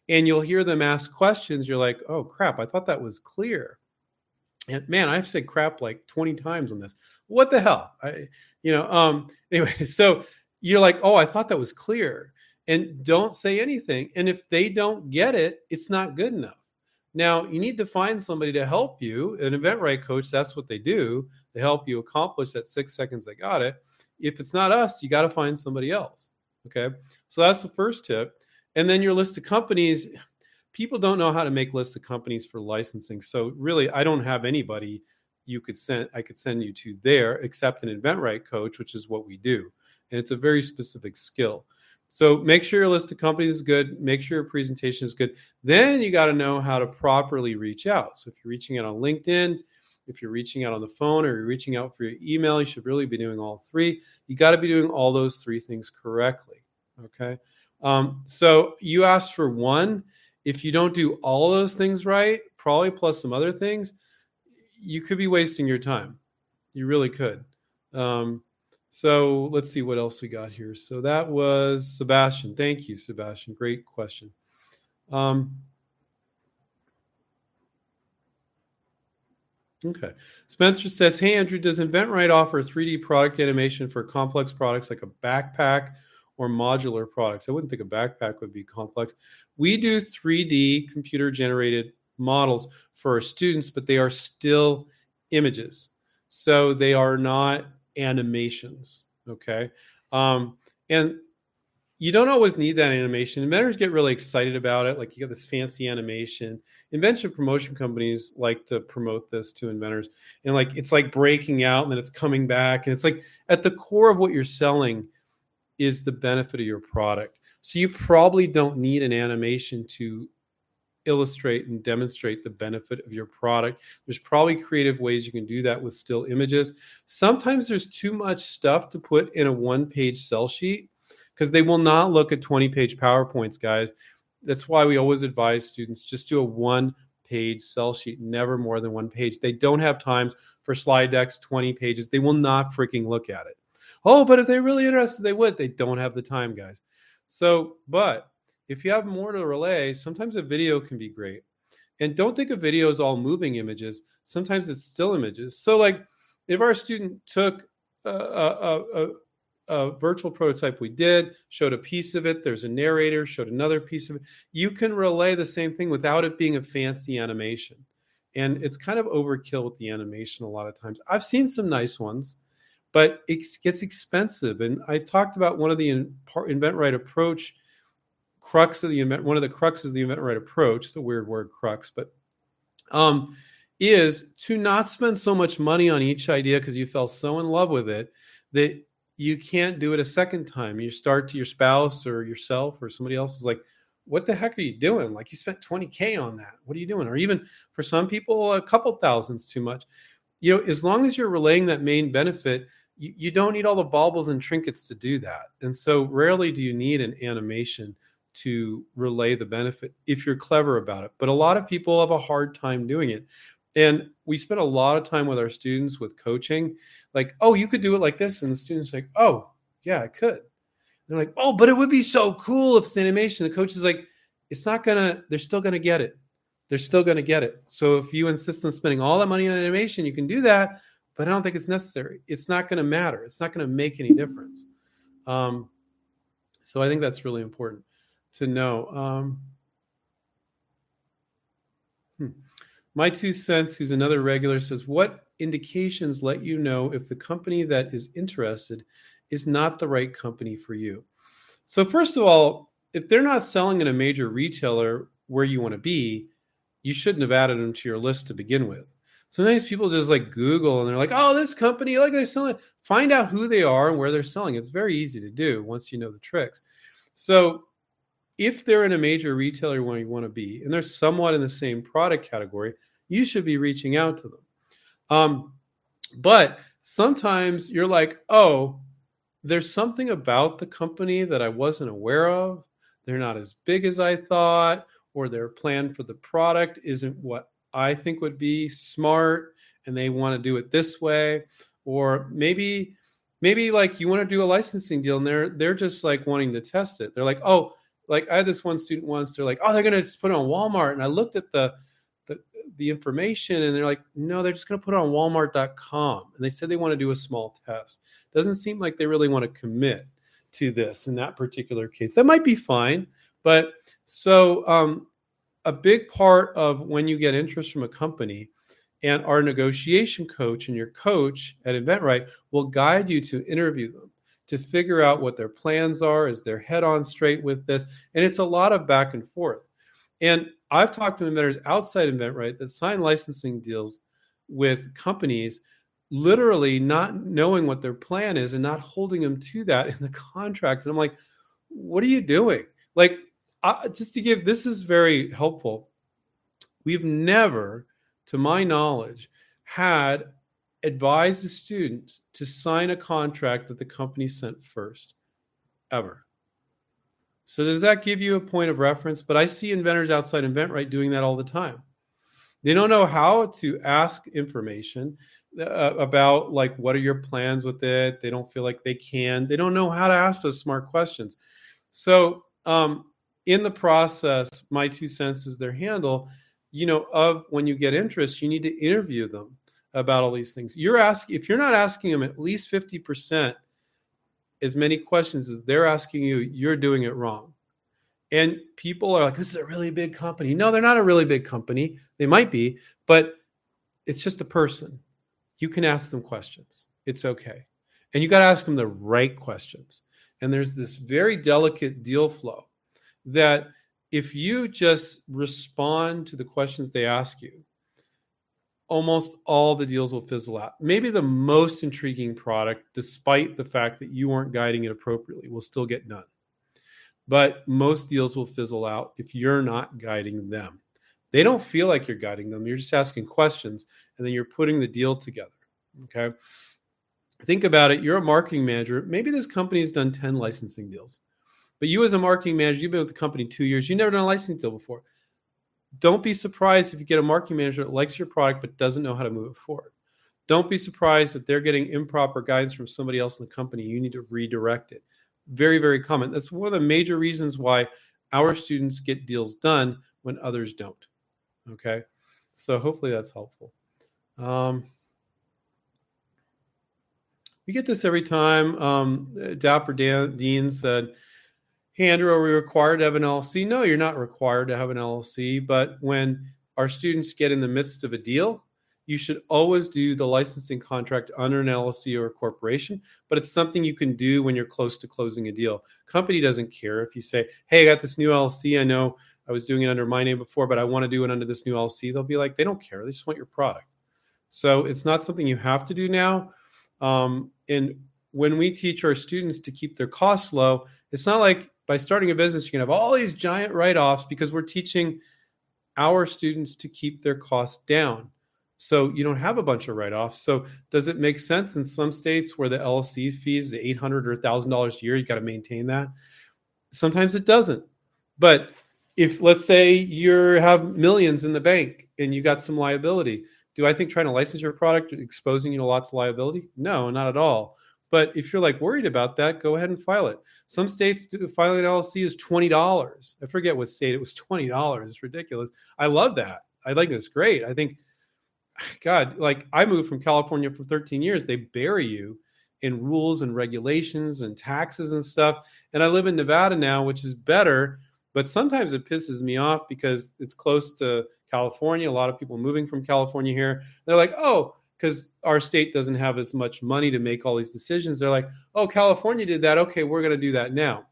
And you'll hear them ask questions. You're like, oh crap, I thought that was clear And man, I've said crap like 20 times on this. What the hell? I, you know, um, anyway, so you're like, oh, I thought that was clear. And don't say anything. And if they don't get it, it's not good enough. Now, you need to find somebody to help you. An event InventRight coach, that's what they do. They help you accomplish that six seconds. I got it. If it's not us, you got to find somebody else. Okay. So that's the first tip. And then your list of companies, people don't know how to make lists of companies for licensing. So really, I don't have anybody you could send I could send you to there except an InventRight coach, which is what we do. And it's a very specific skill. So make sure your list of companies is good. Make sure your presentation is good. Then you got to know how to properly reach out. So if you're reaching out on LinkedIn, if you're reaching out on the phone or you're reaching out for your email, you should really be doing all three. You got to be doing all those three things correctly. Okay. Um, so you asked for one. If you don't do all those things right, probably plus some other things, you could be wasting your time. You really could. Um, so let's see what else we got here. So that was Sebastian. Thank you, Sebastian. Great question. Um, okay. Spencer says, Hey, Andrew, does InventRight offer 3D product animation for complex products like a backpack or modular products? I wouldn't think a backpack would be complex. We do 3D computer generated models for our students, but they are still images. So they are not animations. Okay. Um, and you don't always need that animation. Inventors get really excited about it. Like you got this fancy animation. Invention promotion companies like to promote this to inventors. And like it's like breaking out and then it's coming back. And it's like at the core of what you're selling is the benefit of your product. So you probably don't need an animation to illustrate and demonstrate the benefit of your product. There's probably creative ways you can do that with still images. Sometimes there's too much stuff to put in a one page sell sheet because they will not look at 20 page PowerPoints, guys. That's why we always advise students just do a one page sell sheet, never more than one page. They don't have times for slide decks, 20 pages. They will not freaking look at it. Oh, but if they're really interested, they would. They don't have the time, guys. So, but if you have more to relay, sometimes a video can be great. And don't think of video as all moving images. Sometimes it's still images. So, like if our student took a, a, a, a, virtual prototype we did, showed a piece of it, there's a narrator, showed another piece of it, you can relay the same thing without it being a fancy animation. And it's kind of overkill with the animation a lot of times. I've seen some nice ones, but it gets expensive. And I talked about one of the InventRight approach crux of the event, one of the cruxes of the InventRight approach, it's a weird word, crux, but um, is to not spend so much money on each idea because you fell so in love with it that you can't do it a second time. You start to your spouse or yourself or somebody else is like, what the heck are you doing? Like you spent 20K on that. What are you doing? Or even for some people, a couple thousands too much. You know, as long as you're relaying that main benefit, you, you don't need all the baubles and trinkets to do that. And so rarely do you need an animation to relay the benefit if you're clever about it. But a lot of people have a hard time doing it. And we spend a lot of time with our students with coaching, like, oh, you could do it like this. And the student's like, oh, yeah, I could. They're like, oh, but it would be so cool if it's animation. The coach is like, it's not gonna, they're still gonna get it. They're still gonna get it. So if you insist on spending all that money on animation, you can do that, but I don't think it's necessary. It's not gonna matter. It's not gonna make any difference. Um, so I think that's really important to know. Um, hmm. My two cents, who's another regular, says, What indications let you know if the company that is interested is not the right company for you? So, first of all, if they're not selling in a major retailer where you want to be, you shouldn't have added them to your list to begin with. Sometimes people just like Google and they're like, oh, this company, like they're selling. Find out who they are and where they're selling. It's very easy to do once you know the tricks. So if they're in a major retailer where you want to be and they're somewhat in the same product category, you should be reaching out to them. Um, but sometimes you're like, oh, there's something about the company that I wasn't aware of. They're not as big as I thought, or their plan for the product isn't what I think would be smart, and they want to do it this way. Or maybe, maybe like you want to do a licensing deal, and they're they're just like wanting to test it. They're like, oh, like I had this one student once. They're like, oh, they're gonna just put it on Walmart, and I looked at the, the the information and they're like, no, they're just going to put it on walmart.com. And they said they want to do a small test. Doesn't seem like they really want to commit to this in that particular case. That might be fine. But so um, a big part of when you get interest from a company and our negotiation coach and your coach at InventRight will guide you to interview them to figure out what their plans are. Is their head on straight with this? And it's a lot of back and forth. And I've talked to inventors outside InventRight that sign licensing deals with companies literally not knowing what their plan is and not holding them to that in the contract. And I'm like, what are you doing? Like, just to give this is very helpful. We've never, to my knowledge, had advised the students to sign a contract that the company sent first, ever. So does that give you a point of reference? But I see inventors outside InventRight doing that all the time. They don't know how to ask information uh, about like what are your plans with it. They don't feel like they can. They don't know how to ask those smart questions. So um, in the process, my two cents is their handle. You know, of when you get interest, you need to interview them about all these things. You're asking if you're not asking them at least fifty percent as many questions as they're asking you, you're doing it wrong. And people are like, this is a really big company. No, they're not a really big company. They might be, but it's just a person. You can ask them questions. It's okay. And you got to ask them the right questions. And there's this very delicate deal flow that if you just respond to the questions they ask you, almost all the deals will fizzle out. Maybe the most intriguing product, despite the fact that you weren't guiding it appropriately, will still get done. But most deals will fizzle out if you're not guiding them. They don't feel like you're guiding them. You're just asking questions and then you're putting the deal together. Okay. Think about it. You're a marketing manager. Maybe this company's done 10 licensing deals. But you, as a marketing manager, you've been with the company two years. You've never done a licensing deal before don't be surprised if you get a marketing manager that likes your product but doesn't know how to move it forward. Don't be surprised that they're getting improper guidance from somebody else in the company. You need to redirect it. Very, very common. That's one of the major reasons why our students get deals done when others don't. Okay. So hopefully that's helpful. Um, we get this every time. Um, Dapper Dean said, Andrew, are we required to have an LLC? No, you're not required to have an LLC. But when our students get in the midst of a deal, you should always do the licensing contract under an LLC or a corporation, but it's something you can do when you're close to closing a deal. Company doesn't care if you say, "Hey, I got this new LLC. I know I was doing it under my name before, but I want to do it under this new LLC." They'll be like, "They don't care. They just want your product." So it's not something you have to do now. Um, and when we teach our students to keep their costs low, it's not like by starting a business, you can have all these giant write offs because we're teaching our students to keep their costs down. So you don't have a bunch of write offs. So does it make sense in some states where the LLC fees is eight hundred or thousand dollars a year? You got to maintain that. Sometimes it doesn't. But if let's say you have millions in the bank and you got some liability, do I think trying to license your product exposing you to lots of liability? No, not at all. But if you're like worried about that, go ahead and file it. Some states do, filing an LLC is twenty dollars. I forget what state it was twenty dollars. It's ridiculous. I love that. I think it's great. I think, God, like I moved from California for 13 years. They bury you in rules and regulations and taxes and stuff. And I live in Nevada now, which is better. But sometimes it pisses me off because it's close to California. A lot of people moving from California here. They're like, oh, because our state doesn't have as much money to make all these decisions. They're like, oh, California did that. Okay, we're going to do that now.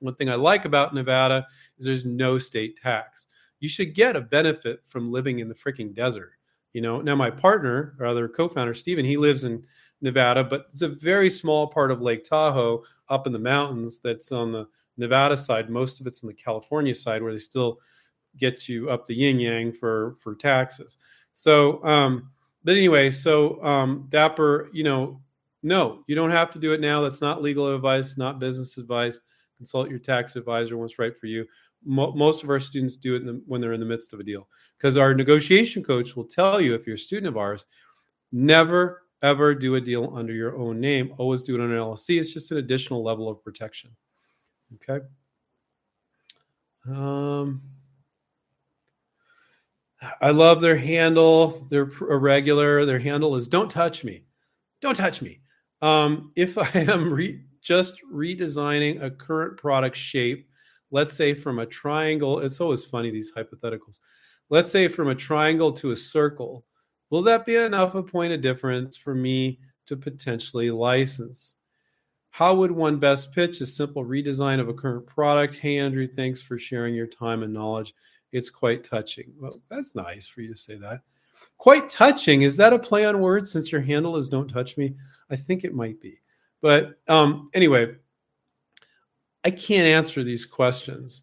One thing I like about Nevada is there's no state tax. You should get a benefit from living in the freaking desert. You know, now my partner, or other co-founder Stephen, he lives in Nevada, but it's a very small part of Lake Tahoe up in the mountains that's on the Nevada side. Most of it's on the California side where they still get you up the yin yang for for taxes. So um, but anyway, so um, Dapper, you know, no, you don't have to do it now. That's not legal advice, not business advice. Consult your tax advisor what's right for you. Mo- most of our students do it the, when they're in the midst of a deal because our negotiation coach will tell you if you're a student of ours, never ever do a deal under your own name. Always do it on an LLC. It's just an additional level of protection. Okay. Um, I love their handle. They're irregular. Their handle is "Don't touch me, don't touch me." Um, if I am re- just redesigning a current product shape, let's say from a triangle, it's always funny these hypotheticals. Let's say from a triangle to a circle, will that be enough a point of difference for me to potentially license? How would one best pitch a simple redesign of a current product? Hey, Andrew, thanks for sharing your time and knowledge. It's quite touching. Well, that's nice for you to say that. Quite touching. Is that a play on words since your handle is Don't Touch Me? I think it might be. But um, anyway, I can't answer these questions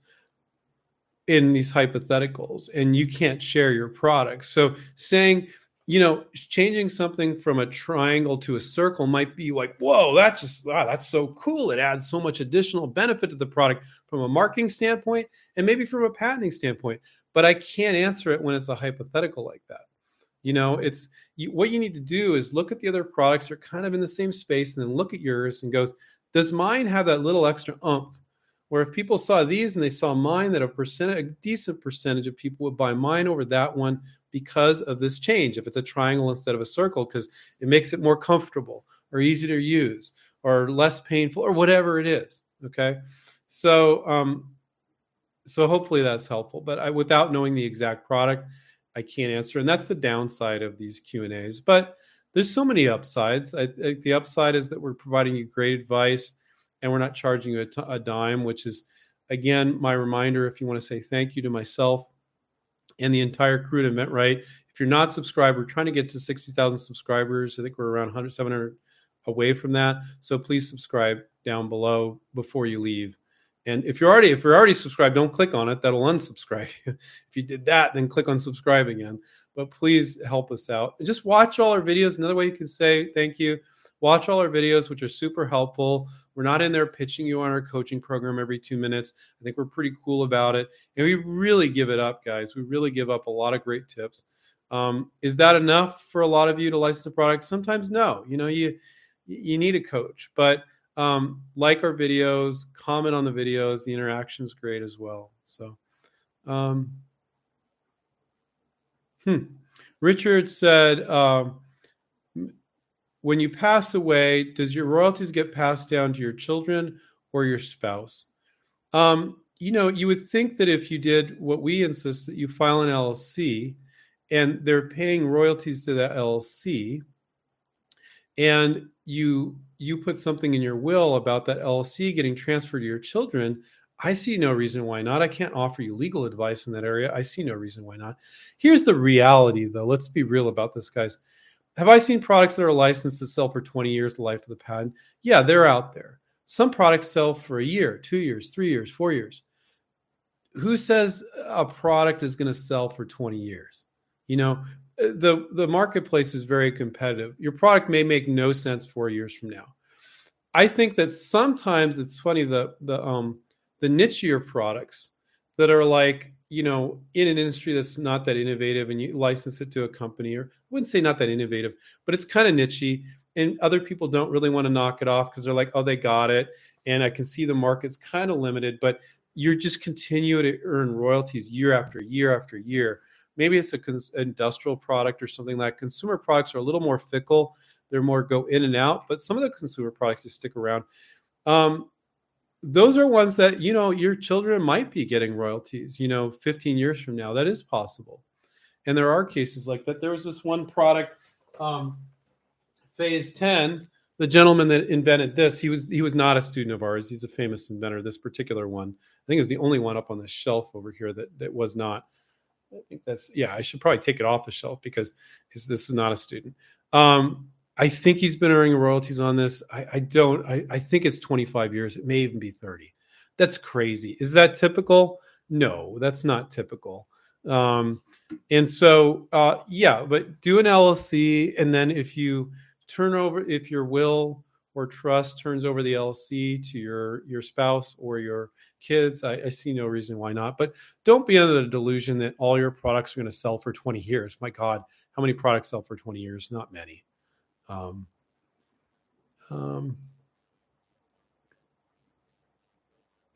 in these hypotheticals, and you can't share your products. So saying, you know, changing something from a triangle to a circle might be like, whoa, that's just wow, that's so cool. It adds so much additional benefit to the product from a marketing standpoint and maybe from a patenting standpoint. But I can't answer it when it's a hypothetical like that. You know, it's you, what you need to do is look at the other products that are kind of in the same space and then look at yours and go, does mine have that little extra umph where if people saw these and they saw mine, that a percent, a decent percentage of people would buy mine over that one because of this change. If it's a triangle instead of a circle, because it makes it more comfortable or easy to use or less painful or whatever it is. Okay. So, um, so hopefully that's helpful. But I, without knowing the exact product, I can't answer, and that's the downside of these Q and A's. But there's so many upsides. I, I, the upside is that we're providing you great advice, and we're not charging you a, t- a dime, which is again my reminder. If you want to say thank you to myself and the entire crew at InventRight. If you're not subscribed, we're trying to get to 60,000 subscribers. I think we're around 100, 700 away from that. So please subscribe down below before you leave. And if you're already if you're already subscribed, don't click on it. That'll unsubscribe you. if you did that, then click on subscribe again. But please help us out. And just watch all our videos. Another way you can say thank you. Watch all our videos, which are super helpful. We're not in there pitching you on our coaching program every two minutes. I think we're pretty cool about it. And we really give it up, guys. We really give up a lot of great tips. Um, is that enough for a lot of you to license a product? Sometimes no. You know, you you need a coach, but um, like our videos, comment on the videos. The interaction is great as well. So, um, hmm. Richard said, um, when you pass away, does your royalties get passed down to your children or your spouse? Um, you know, you would think that if you did what we insist that you file an LLC and they're paying royalties to that LLC, and you you put something in your will about that LLC getting transferred to your children, I see no reason why not. I can't offer you legal advice in that area. I see no reason why not. Here's the reality, though. Let's be real about this, guys. Have I seen products that are licensed to sell for 20 years, the life of the patent? Yeah, they're out there. Some products sell for a year, two years, three years, four years. Who says a product is going to sell for 20 years? You know, the the marketplace is very competitive. Your product may make no sense four years from now. I think that sometimes it's funny the the um the nichier products that are like you know, in an industry that's not that innovative and you license it to a company, or I wouldn't say not that innovative, but it's kind of nichey. And other people don't really want to knock it off because they're like, oh, they got it. And I can see the market's kind of limited, but you're just continuing to earn royalties year after year after year. Maybe it's a cons- industrial product or something like consumer products are a little more fickle. They're more go in and out, but some of the consumer products that stick around. Um, those are ones that you know your children might be getting royalties you know 15 years from now. That is possible. And there are cases like that. There was this one product um, phase 10 the gentleman that invented this he was he was not a student of ours. He's a famous inventor this particular one. I think is the only one up on the shelf over here that that was not. I think that's yeah i should probably take it off the shelf because this is not a student. Um, I think he's been earning royalties on this. I, I don't. I, I, think it's 25 years. It may even be 30. That's crazy. Is that typical? No, that's not typical. Um, and so, uh, yeah, but do an LLC, and then if you turn over, if your will or trust turns over the LLC to your your spouse or your kids, I, I see no reason why not. But don't be under the delusion that all your products are going to sell for 20 years. My God, how many products sell for 20 years? Not many. Um, um,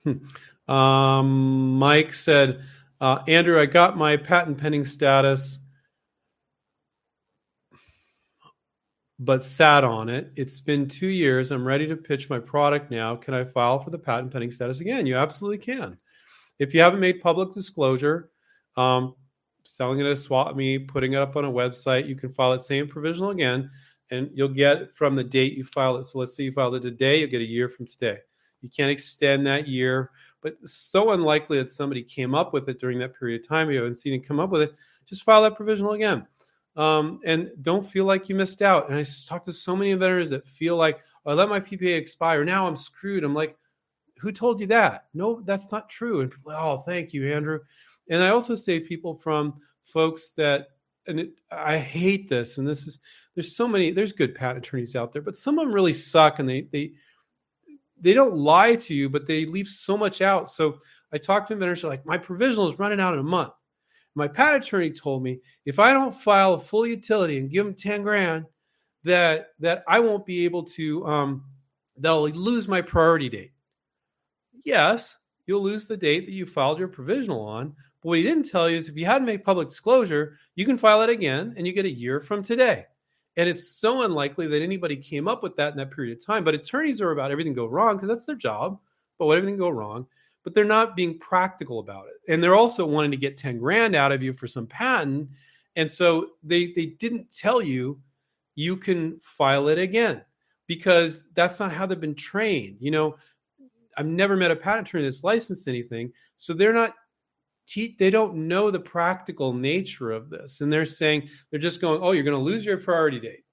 hmm. um, Mike said, Uh, Andrew, I got my patent pending status, but sat on it. It's been two years. I'm ready to pitch my product now. Can I file for the patent pending status again? You absolutely can. If you haven't made public disclosure, um, selling it as swap me, putting it up on a website, you can file it same provisional again, and you'll get from the date you file it. So let's say you filed it today, you'll get a year from today. You can't extend that year, but so unlikely that somebody came up with it during that period of time. You haven't seen it come up with it. Just file that provisional again. Um, and don't feel like you missed out. And I talk to so many inventors that feel like, oh, I let my PPA expire. Now I'm screwed. I'm like, who told you that? No, that's not true. And people, oh, thank you, Andrew. And I also save people from folks that, and it, I hate this. And this is, there's so many, there's good patent attorneys out there, but some of them really suck and they, they, they don't lie to you, but they leave so much out. So I talked to inventors like, my provisional is running out in a month. My patent attorney told me if I don't file a full utility and give them 10 grand, that that I won't be able to um, that I'll lose my priority date. Yes, you'll lose the date that you filed your provisional on. But what he didn't tell you is if you hadn't made public disclosure, you can file it again and you get a year from today. And it's so unlikely that anybody came up with that in that period of time. But attorneys are about everything go wrong because that's their job. But what everything go wrong, but they're not being practical about it. And they're also wanting to get 10 grand out of you for some patent. And so they they didn't tell you you can file it again because that's not how they've been trained. You know, I've never met a patent attorney that's licensed anything. So they're not te- they don't know the practical nature of this and they're saying they're just going oh you're going to lose your priority date.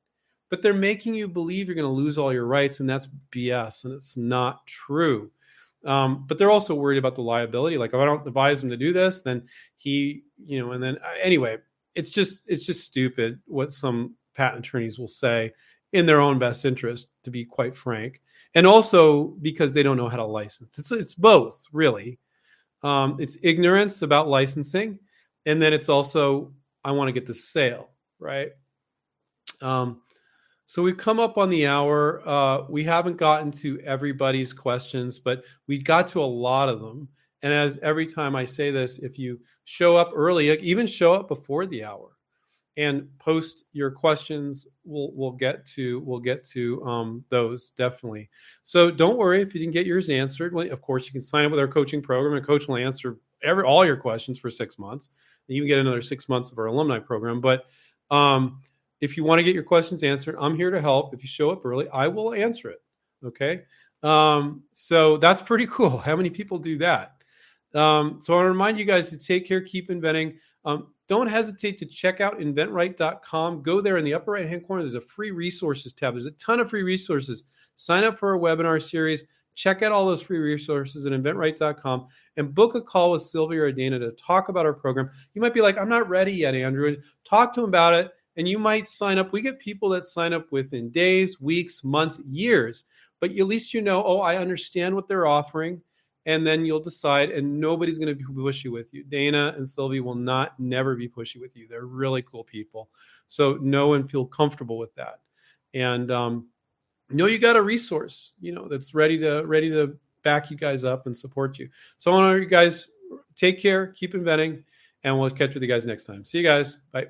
But they're making you believe you're going to lose all your rights and that's bs and it's not true. Um, but they're also worried about the liability like if i don't advise him to do this then he you know and then uh, anyway it's just it's just stupid what some patent attorneys will say in their own best interest to be quite frank and also because they don't know how to license. It's it's both really um, it's ignorance about licensing, and then it's also I want to get the sale right. Um, so we've come up on the hour. Uh, we haven't gotten to everybody's questions, but we got to a lot of them. And as every time I say this, if you show up early, even show up before the hour, and post your questions. We'll we'll get to we'll get to um, those definitely. So don't worry if you didn't get yours answered. Well, of course, you can sign up with our coaching program, and coach will answer every all your questions for six months. And you can get another six months of our alumni program. But um, if you want to get your questions answered, I'm here to help. If you show up early, I will answer it. Okay. Um, so that's pretty cool. How many people do that? Um, so I want to remind you guys to take care, keep inventing. Um, don't hesitate to check out inventright.com. Go there in the upper right hand corner. There's a free resources tab. There's a ton of free resources. Sign up for our webinar series. Check out all those free resources at inventright.com and book a call with Sylvia or Dana to talk about our program. You might be like, I'm not ready yet, Andrew. Talk to them about it, and you might sign up. We get people that sign up within days, weeks, months, years. But at least you know, oh, I understand what they're offering and then you'll decide and nobody's going to be pushy with you. Dana and sylvie will not never be pushy with you. They're really cool people. So know and feel comfortable with that. And um, know you got a resource you know that's ready to ready to back you guys up and support you. So i want you guys take care keep inventing and we'll catch with you guys next time. See you guys. Bye